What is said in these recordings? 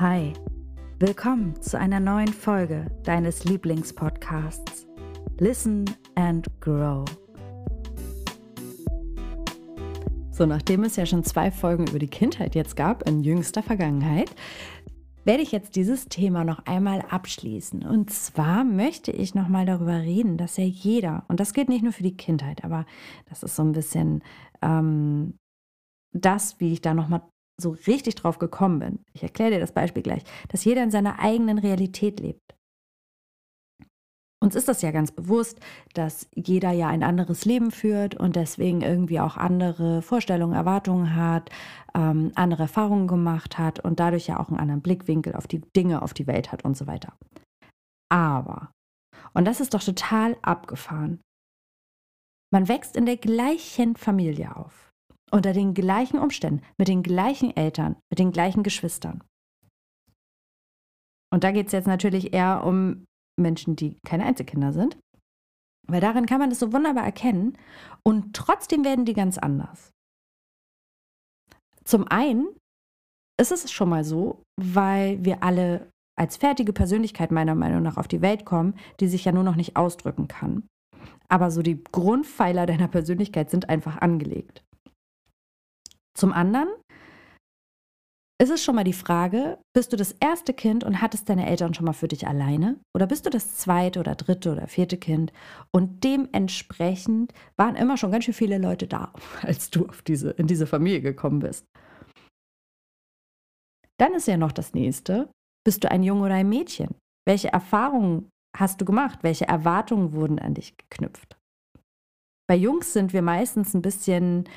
Hi, willkommen zu einer neuen Folge deines Lieblingspodcasts Listen and Grow. So, nachdem es ja schon zwei Folgen über die Kindheit jetzt gab in jüngster Vergangenheit, werde ich jetzt dieses Thema noch einmal abschließen. Und zwar möchte ich noch mal darüber reden, dass ja jeder, und das gilt nicht nur für die Kindheit, aber das ist so ein bisschen ähm, das, wie ich da noch mal so richtig drauf gekommen bin, ich erkläre dir das Beispiel gleich, dass jeder in seiner eigenen Realität lebt. Uns ist das ja ganz bewusst, dass jeder ja ein anderes Leben führt und deswegen irgendwie auch andere Vorstellungen, Erwartungen hat, ähm, andere Erfahrungen gemacht hat und dadurch ja auch einen anderen Blickwinkel auf die Dinge, auf die Welt hat und so weiter. Aber, und das ist doch total abgefahren, man wächst in der gleichen Familie auf unter den gleichen Umständen, mit den gleichen Eltern, mit den gleichen Geschwistern. Und da geht es jetzt natürlich eher um Menschen, die keine Einzelkinder sind, weil darin kann man das so wunderbar erkennen und trotzdem werden die ganz anders. Zum einen ist es schon mal so, weil wir alle als fertige Persönlichkeit meiner Meinung nach auf die Welt kommen, die sich ja nur noch nicht ausdrücken kann. Aber so die Grundpfeiler deiner Persönlichkeit sind einfach angelegt. Zum anderen ist es schon mal die Frage, bist du das erste Kind und hattest deine Eltern schon mal für dich alleine? Oder bist du das zweite oder dritte oder vierte Kind? Und dementsprechend waren immer schon ganz schön viele Leute da, als du diese, in diese Familie gekommen bist. Dann ist ja noch das nächste, bist du ein Junge oder ein Mädchen? Welche Erfahrungen hast du gemacht? Welche Erwartungen wurden an dich geknüpft? Bei Jungs sind wir meistens ein bisschen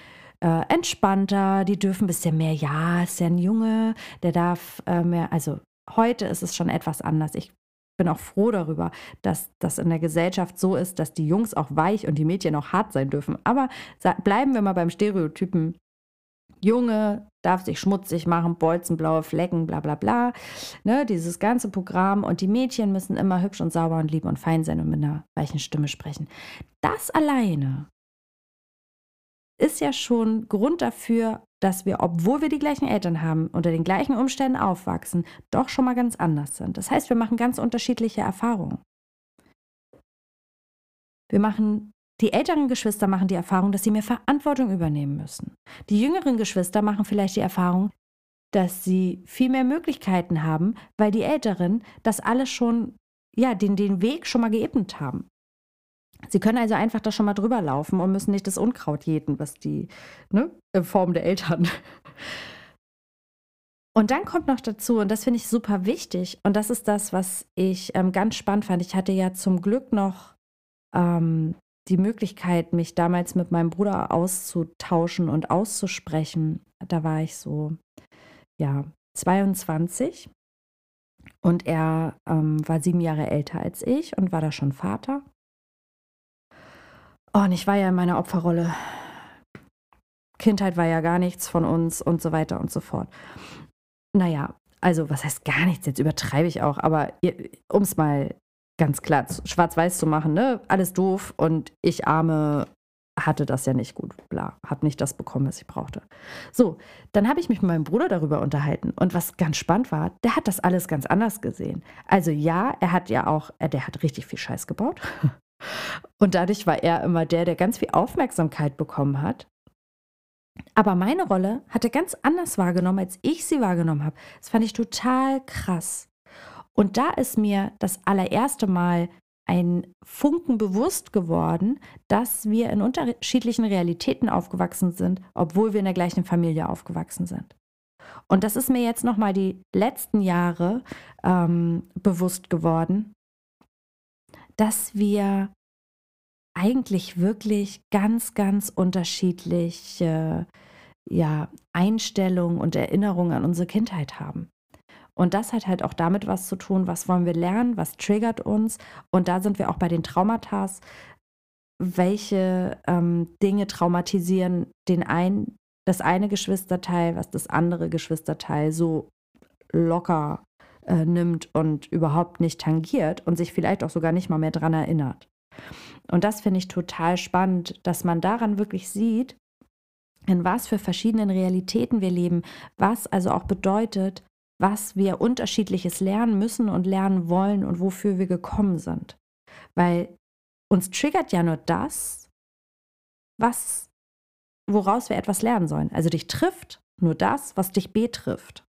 äh, entspannter, die dürfen ein bisschen mehr, ja, ist ja ein Junge, der darf äh, mehr, also heute ist es schon etwas anders. Ich bin auch froh darüber, dass das in der Gesellschaft so ist, dass die Jungs auch weich und die Mädchen auch hart sein dürfen. Aber bleiben wir mal beim Stereotypen. Junge darf sich schmutzig machen, bolzenblaue Flecken, bla bla bla. Ne, dieses ganze Programm. Und die Mädchen müssen immer hübsch und sauber und lieb und fein sein und mit einer weichen Stimme sprechen. Das alleine ist ja schon Grund dafür, dass wir, obwohl wir die gleichen Eltern haben, unter den gleichen Umständen aufwachsen, doch schon mal ganz anders sind. Das heißt, wir machen ganz unterschiedliche Erfahrungen. Wir machen, die älteren Geschwister machen die Erfahrung, dass sie mehr Verantwortung übernehmen müssen. Die jüngeren Geschwister machen vielleicht die Erfahrung, dass sie viel mehr Möglichkeiten haben, weil die Älteren das alles schon, ja, den, den Weg schon mal geebnet haben. Sie können also einfach da schon mal drüber laufen und müssen nicht das Unkraut jäten, was die, ne, in Form der Eltern. Und dann kommt noch dazu, und das finde ich super wichtig, und das ist das, was ich ähm, ganz spannend fand. Ich hatte ja zum Glück noch ähm, die Möglichkeit, mich damals mit meinem Bruder auszutauschen und auszusprechen. Da war ich so, ja, 22 und er ähm, war sieben Jahre älter als ich und war da schon Vater. Oh, und ich war ja in meiner Opferrolle. Kindheit war ja gar nichts von uns und so weiter und so fort. Naja, also was heißt gar nichts? Jetzt übertreibe ich auch, aber um es mal ganz klar schwarz-weiß zu machen, ne? Alles doof und ich arme hatte das ja nicht gut, bla, habe nicht das bekommen, was ich brauchte. So, dann habe ich mich mit meinem Bruder darüber unterhalten und was ganz spannend war, der hat das alles ganz anders gesehen. Also ja, er hat ja auch, der hat richtig viel Scheiß gebaut. Und dadurch war er immer der, der ganz viel Aufmerksamkeit bekommen hat. Aber meine Rolle hat er ganz anders wahrgenommen, als ich sie wahrgenommen habe. Das fand ich total krass. Und da ist mir das allererste Mal ein Funken bewusst geworden, dass wir in unterschiedlichen Realitäten aufgewachsen sind, obwohl wir in der gleichen Familie aufgewachsen sind. Und das ist mir jetzt nochmal die letzten Jahre ähm, bewusst geworden, dass wir eigentlich wirklich ganz, ganz unterschiedliche ja, Einstellungen und Erinnerungen an unsere Kindheit haben. Und das hat halt auch damit was zu tun, was wollen wir lernen, was triggert uns. Und da sind wir auch bei den Traumata. Welche ähm, Dinge traumatisieren den einen, das eine Geschwisterteil, was das andere Geschwisterteil so locker äh, nimmt und überhaupt nicht tangiert und sich vielleicht auch sogar nicht mal mehr daran erinnert. Und das finde ich total spannend, dass man daran wirklich sieht, in was für verschiedenen Realitäten wir leben, was also auch bedeutet, was wir unterschiedliches lernen müssen und lernen wollen und wofür wir gekommen sind. Weil uns triggert ja nur das, was, woraus wir etwas lernen sollen. Also dich trifft nur das, was dich betrifft.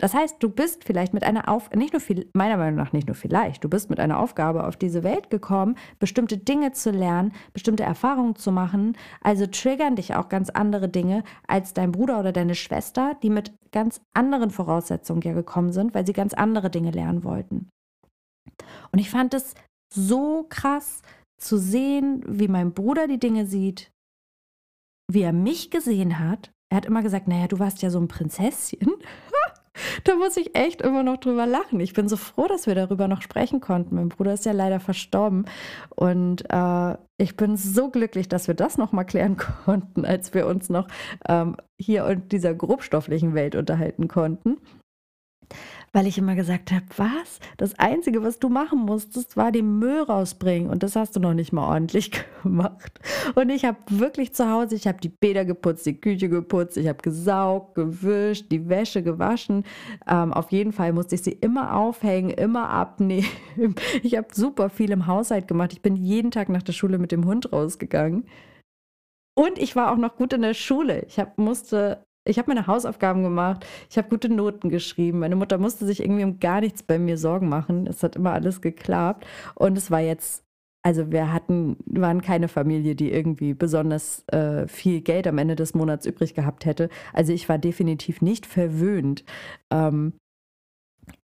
Das heißt, du bist vielleicht mit einer Aufgabe, nicht nur viel, meiner Meinung nach nicht nur vielleicht, du bist mit einer Aufgabe auf diese Welt gekommen, bestimmte Dinge zu lernen, bestimmte Erfahrungen zu machen. Also triggern dich auch ganz andere Dinge als dein Bruder oder deine Schwester, die mit ganz anderen Voraussetzungen ja gekommen sind, weil sie ganz andere Dinge lernen wollten. Und ich fand es so krass zu sehen, wie mein Bruder die Dinge sieht, wie er mich gesehen hat. Er hat immer gesagt, naja, du warst ja so ein Prinzesschen. Da muss ich echt immer noch drüber lachen. Ich bin so froh, dass wir darüber noch sprechen konnten. Mein Bruder ist ja leider verstorben und äh, ich bin so glücklich, dass wir das noch mal klären konnten, als wir uns noch ähm, hier in dieser grobstofflichen Welt unterhalten konnten weil ich immer gesagt habe, was? Das Einzige, was du machen musstest, war den Müll rausbringen und das hast du noch nicht mal ordentlich gemacht. Und ich habe wirklich zu Hause, ich habe die Bäder geputzt, die Küche geputzt, ich habe gesaugt, gewischt, die Wäsche gewaschen. Ähm, auf jeden Fall musste ich sie immer aufhängen, immer abnehmen. Ich habe super viel im Haushalt gemacht. Ich bin jeden Tag nach der Schule mit dem Hund rausgegangen. Und ich war auch noch gut in der Schule. Ich hab, musste ich habe meine Hausaufgaben gemacht, ich habe gute Noten geschrieben. Meine Mutter musste sich irgendwie um gar nichts bei mir Sorgen machen. Es hat immer alles geklappt. Und es war jetzt, also wir hatten, waren keine Familie, die irgendwie besonders äh, viel Geld am Ende des Monats übrig gehabt hätte. Also ich war definitiv nicht verwöhnt. Ähm,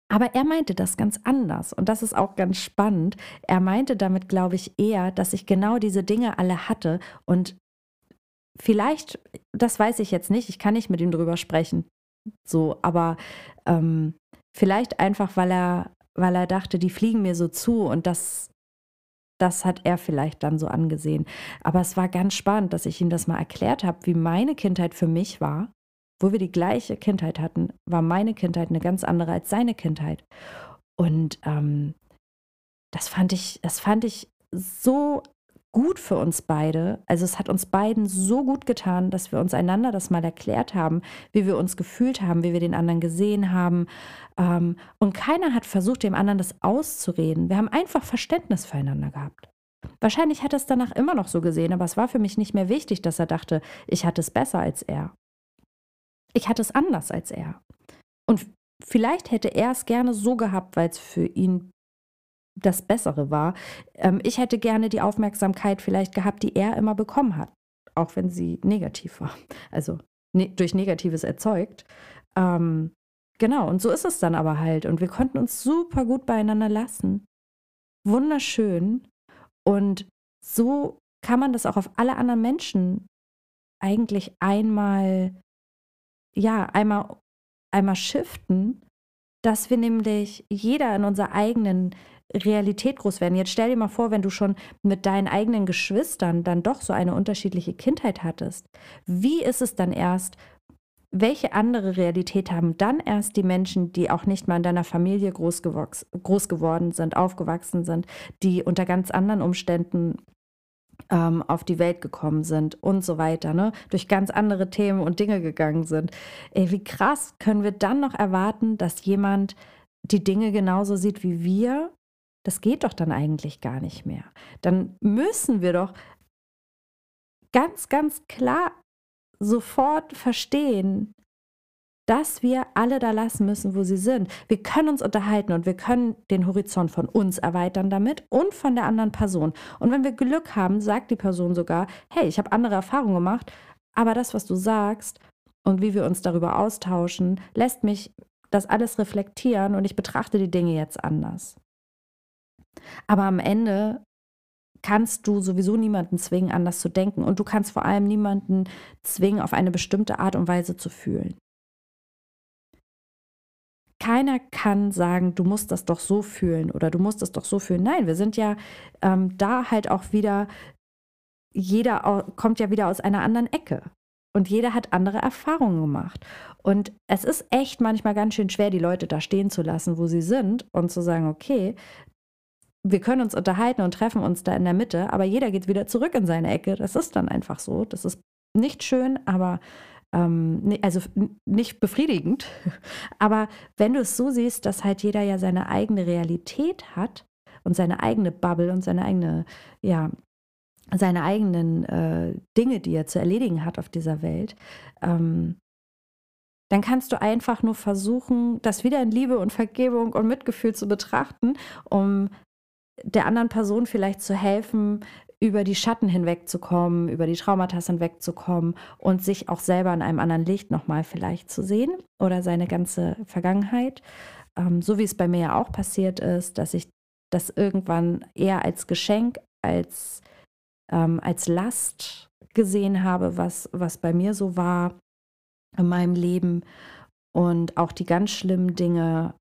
aber er meinte das ganz anders und das ist auch ganz spannend. Er meinte damit, glaube ich, eher, dass ich genau diese Dinge alle hatte und vielleicht, das weiß ich jetzt nicht, ich kann nicht mit ihm drüber sprechen. So, aber ähm, vielleicht einfach, weil er, weil er dachte, die fliegen mir so zu und das, das hat er vielleicht dann so angesehen. Aber es war ganz spannend, dass ich ihm das mal erklärt habe, wie meine Kindheit für mich war. Wo wir die gleiche Kindheit hatten, war meine Kindheit eine ganz andere als seine Kindheit. Und ähm, das fand ich, das fand ich so gut für uns beide. Also es hat uns beiden so gut getan, dass wir uns einander das mal erklärt haben, wie wir uns gefühlt haben, wie wir den anderen gesehen haben. Ähm, und keiner hat versucht, dem anderen das auszureden. Wir haben einfach Verständnis füreinander gehabt. Wahrscheinlich hat er es danach immer noch so gesehen, aber es war für mich nicht mehr wichtig, dass er dachte, ich hatte es besser als er. Ich hatte es anders als er. Und vielleicht hätte er es gerne so gehabt, weil es für ihn das Bessere war. Ähm, ich hätte gerne die Aufmerksamkeit vielleicht gehabt, die er immer bekommen hat, auch wenn sie negativ war. Also ne durch Negatives erzeugt. Ähm, genau, und so ist es dann aber halt. Und wir konnten uns super gut beieinander lassen. Wunderschön. Und so kann man das auch auf alle anderen Menschen eigentlich einmal, ja, einmal, einmal shiften, dass wir nämlich jeder in unserer eigenen Realität groß werden. Jetzt stell dir mal vor, wenn du schon mit deinen eigenen Geschwistern dann doch so eine unterschiedliche Kindheit hattest. Wie ist es dann erst, welche andere Realität haben dann erst die Menschen, die auch nicht mal in deiner Familie groß, groß geworden sind, aufgewachsen sind, die unter ganz anderen Umständen ähm, auf die Welt gekommen sind und so weiter, ne? durch ganz andere Themen und Dinge gegangen sind. Ey, wie krass können wir dann noch erwarten, dass jemand die Dinge genauso sieht wie wir das geht doch dann eigentlich gar nicht mehr. Dann müssen wir doch ganz, ganz klar sofort verstehen, dass wir alle da lassen müssen, wo sie sind. Wir können uns unterhalten und wir können den Horizont von uns erweitern damit und von der anderen Person. Und wenn wir Glück haben, sagt die Person sogar, hey, ich habe andere Erfahrungen gemacht, aber das, was du sagst und wie wir uns darüber austauschen, lässt mich das alles reflektieren und ich betrachte die Dinge jetzt anders. Aber am Ende kannst du sowieso niemanden zwingen, anders zu denken. Und du kannst vor allem niemanden zwingen, auf eine bestimmte Art und Weise zu fühlen. Keiner kann sagen, du musst das doch so fühlen oder du musst das doch so fühlen. Nein, wir sind ja ähm, da halt auch wieder, jeder kommt ja wieder aus einer anderen Ecke. Und jeder hat andere Erfahrungen gemacht. Und es ist echt manchmal ganz schön schwer, die Leute da stehen zu lassen, wo sie sind und zu sagen, okay, wir können uns unterhalten und treffen uns da in der Mitte, aber jeder geht wieder zurück in seine Ecke. Das ist dann einfach so. Das ist nicht schön, aber ähm, also nicht befriedigend, aber wenn du es so siehst, dass halt jeder ja seine eigene Realität hat und seine eigene Bubble und seine eigene, ja, seine eigenen äh, Dinge, die er zu erledigen hat auf dieser Welt, ähm, dann kannst du einfach nur versuchen, das wieder in Liebe und Vergebung und Mitgefühl zu betrachten, um der anderen Person vielleicht zu helfen, über die Schatten hinwegzukommen, über die Traumata hinwegzukommen und sich auch selber in einem anderen Licht nochmal vielleicht zu sehen oder seine ganze Vergangenheit. Ähm, so wie es bei mir ja auch passiert ist, dass ich das irgendwann eher als Geschenk, als, ähm, als Last gesehen habe, was, was bei mir so war in meinem Leben und auch die ganz schlimmen Dinge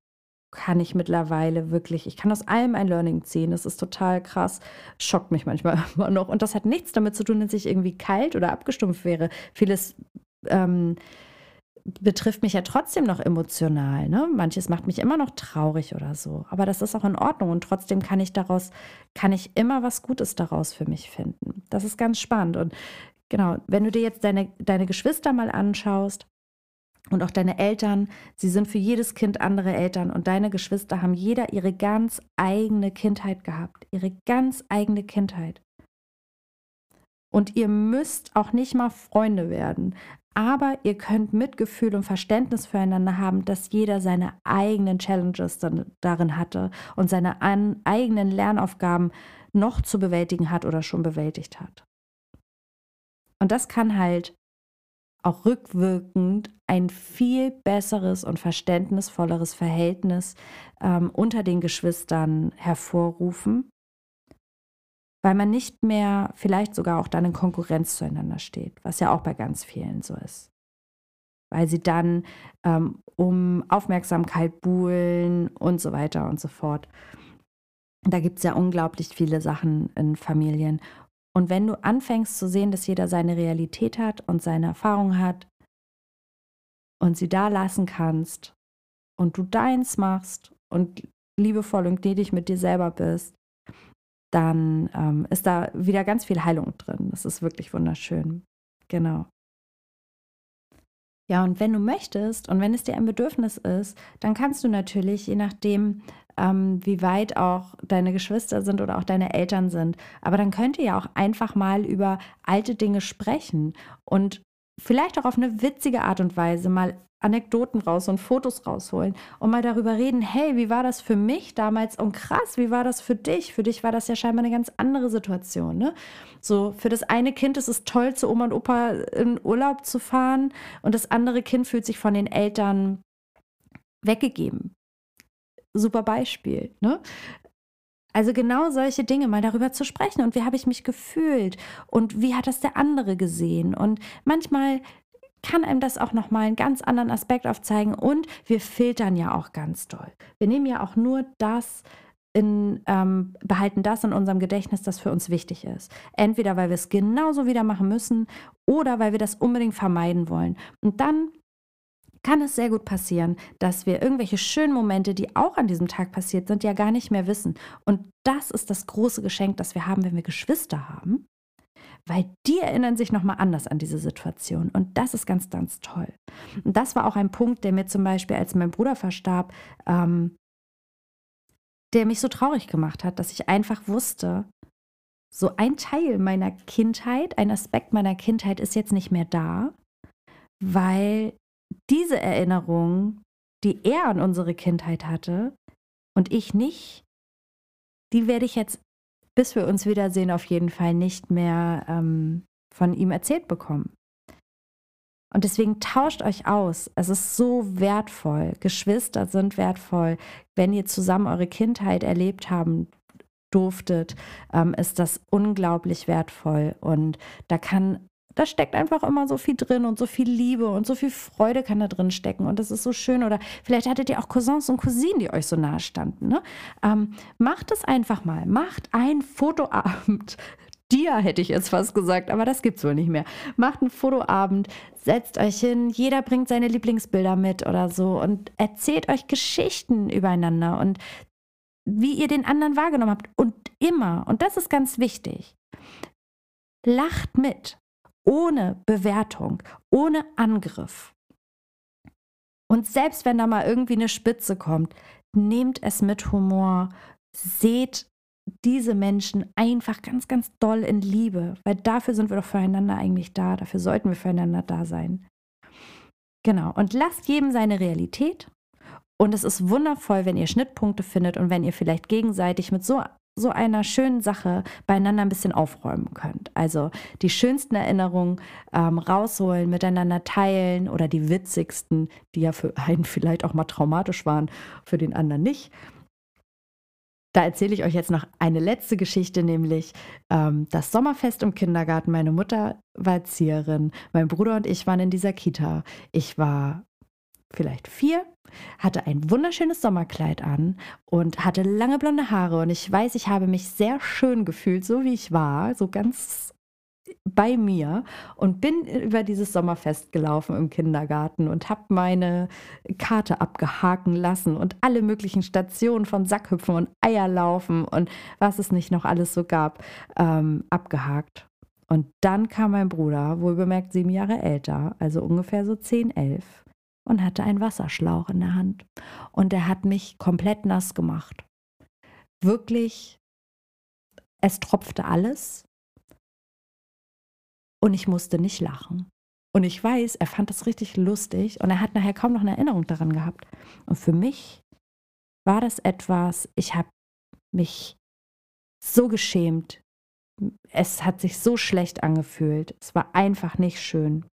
kann ich mittlerweile wirklich, ich kann aus allem ein Learning ziehen. Das ist total krass, schockt mich manchmal immer noch. Und das hat nichts damit zu tun, dass ich irgendwie kalt oder abgestumpft wäre. Vieles ähm, betrifft mich ja trotzdem noch emotional. Ne? Manches macht mich immer noch traurig oder so. Aber das ist auch in Ordnung und trotzdem kann ich daraus, kann ich immer was Gutes daraus für mich finden. Das ist ganz spannend. Und genau, wenn du dir jetzt deine, deine Geschwister mal anschaust, und auch deine Eltern, sie sind für jedes Kind andere Eltern und deine Geschwister haben jeder ihre ganz eigene Kindheit gehabt, ihre ganz eigene Kindheit. Und ihr müsst auch nicht mal Freunde werden, aber ihr könnt Mitgefühl und Verständnis füreinander haben, dass jeder seine eigenen Challenges dann darin hatte und seine eigenen Lernaufgaben noch zu bewältigen hat oder schon bewältigt hat. Und das kann halt auch rückwirkend ein viel besseres und verständnisvolleres Verhältnis ähm, unter den Geschwistern hervorrufen, weil man nicht mehr vielleicht sogar auch dann in Konkurrenz zueinander steht, was ja auch bei ganz vielen so ist. Weil sie dann ähm, um Aufmerksamkeit buhlen und so weiter und so fort. Da gibt es ja unglaublich viele Sachen in Familien. Und wenn du anfängst zu sehen, dass jeder seine Realität hat und seine Erfahrung hat und sie da lassen kannst und du deins machst und liebevoll und gnädig mit dir selber bist, dann ähm, ist da wieder ganz viel Heilung drin. Das ist wirklich wunderschön. Genau. Ja, und wenn du möchtest und wenn es dir ein Bedürfnis ist, dann kannst du natürlich, je nachdem, ähm, wie weit auch deine Geschwister sind oder auch deine Eltern sind. Aber dann könnt ihr ja auch einfach mal über alte Dinge sprechen und vielleicht auch auf eine witzige Art und Weise mal Anekdoten raus und Fotos rausholen und mal darüber reden, hey, wie war das für mich damals und krass, wie war das für dich? Für dich war das ja scheinbar eine ganz andere Situation. Ne? So, für das eine Kind ist es toll, zu Oma und Opa in Urlaub zu fahren und das andere Kind fühlt sich von den Eltern weggegeben super Beispiel. Ne? Also genau solche Dinge, mal darüber zu sprechen und wie habe ich mich gefühlt und wie hat das der andere gesehen. Und manchmal kann einem das auch nochmal einen ganz anderen Aspekt aufzeigen und wir filtern ja auch ganz doll. Wir nehmen ja auch nur das, in, ähm, behalten das in unserem Gedächtnis, das für uns wichtig ist. Entweder weil wir es genauso wieder machen müssen oder weil wir das unbedingt vermeiden wollen. Und dann kann es sehr gut passieren, dass wir irgendwelche schönen Momente, die auch an diesem Tag passiert sind, ja gar nicht mehr wissen. Und das ist das große Geschenk, das wir haben, wenn wir Geschwister haben, weil die erinnern sich nochmal anders an diese Situation. Und das ist ganz, ganz toll. Und das war auch ein Punkt, der mir zum Beispiel, als mein Bruder verstarb, ähm, der mich so traurig gemacht hat, dass ich einfach wusste, so ein Teil meiner Kindheit, ein Aspekt meiner Kindheit ist jetzt nicht mehr da, weil diese Erinnerung, die er an unsere Kindheit hatte und ich nicht, die werde ich jetzt, bis wir uns wiedersehen, auf jeden Fall nicht mehr ähm, von ihm erzählt bekommen. Und deswegen tauscht euch aus. Es ist so wertvoll. Geschwister sind wertvoll. Wenn ihr zusammen eure Kindheit erlebt haben durftet, ähm, ist das unglaublich wertvoll. Und da kann da steckt einfach immer so viel drin und so viel Liebe und so viel Freude kann da drin stecken und das ist so schön. Oder vielleicht hattet ihr auch Cousins und Cousinen, die euch so nahe standen. Ne? Ähm, macht es einfach mal. Macht ein Fotoabend. Dir hätte ich jetzt fast gesagt, aber das gibt es wohl nicht mehr. Macht einen Fotoabend, setzt euch hin, jeder bringt seine Lieblingsbilder mit oder so und erzählt euch Geschichten übereinander und wie ihr den anderen wahrgenommen habt. Und immer, und das ist ganz wichtig, lacht mit ohne Bewertung, ohne Angriff. Und selbst wenn da mal irgendwie eine Spitze kommt, nehmt es mit Humor, seht diese Menschen einfach ganz, ganz doll in Liebe, weil dafür sind wir doch füreinander eigentlich da, dafür sollten wir füreinander da sein. Genau, und lasst jedem seine Realität. Und es ist wundervoll, wenn ihr Schnittpunkte findet und wenn ihr vielleicht gegenseitig mit so, so einer schönen Sache beieinander ein bisschen aufräumen könnt. Also die schönsten Erinnerungen ähm, rausholen, miteinander teilen oder die witzigsten, die ja für einen vielleicht auch mal traumatisch waren, für den anderen nicht. Da erzähle ich euch jetzt noch eine letzte Geschichte, nämlich ähm, das Sommerfest im Kindergarten. Meine Mutter war Erzieherin, mein Bruder und ich waren in dieser Kita. Ich war vielleicht vier, hatte ein wunderschönes Sommerkleid an und hatte lange blonde Haare. Und ich weiß, ich habe mich sehr schön gefühlt, so wie ich war, so ganz bei mir und bin über dieses Sommerfest gelaufen im Kindergarten und habe meine Karte abgehaken lassen und alle möglichen Stationen von Sackhüpfen und Eierlaufen und was es nicht noch alles so gab, ähm, abgehakt. Und dann kam mein Bruder, wohlbemerkt sieben Jahre älter, also ungefähr so zehn, elf, und hatte einen Wasserschlauch in der Hand. Und er hat mich komplett nass gemacht. Wirklich, es tropfte alles und ich musste nicht lachen. Und ich weiß, er fand das richtig lustig und er hat nachher kaum noch eine Erinnerung daran gehabt. Und für mich war das etwas, ich habe mich so geschämt. Es hat sich so schlecht angefühlt. Es war einfach nicht schön.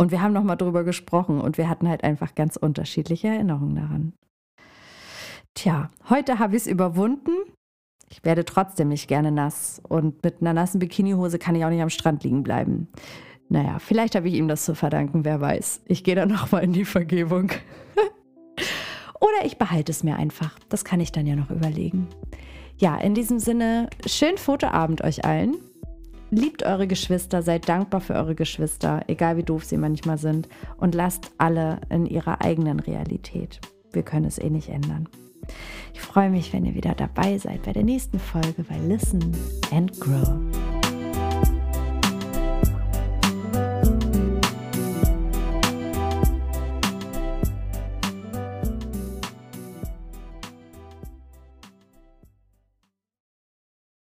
Und wir haben nochmal drüber gesprochen und wir hatten halt einfach ganz unterschiedliche Erinnerungen daran. Tja, heute habe ich es überwunden ich werde trotzdem nicht gerne nass und mit einer nassen Bikinihose kann ich auch nicht am Strand liegen bleiben. Naja, vielleicht habe ich ihm das zu verdanken, wer weiß. Ich gehe dann nochmal in die Vergebung. Oder ich behalte es mir einfach. Das kann ich dann ja noch überlegen. Ja, in diesem Sinne, schönen Fotoabend euch allen. Liebt eure Geschwister, seid dankbar für eure Geschwister, egal wie doof sie manchmal sind, und lasst alle in ihrer eigenen Realität. Wir können es eh nicht ändern. Ich freue mich, wenn ihr wieder dabei seid bei der nächsten Folge bei Listen and Grow.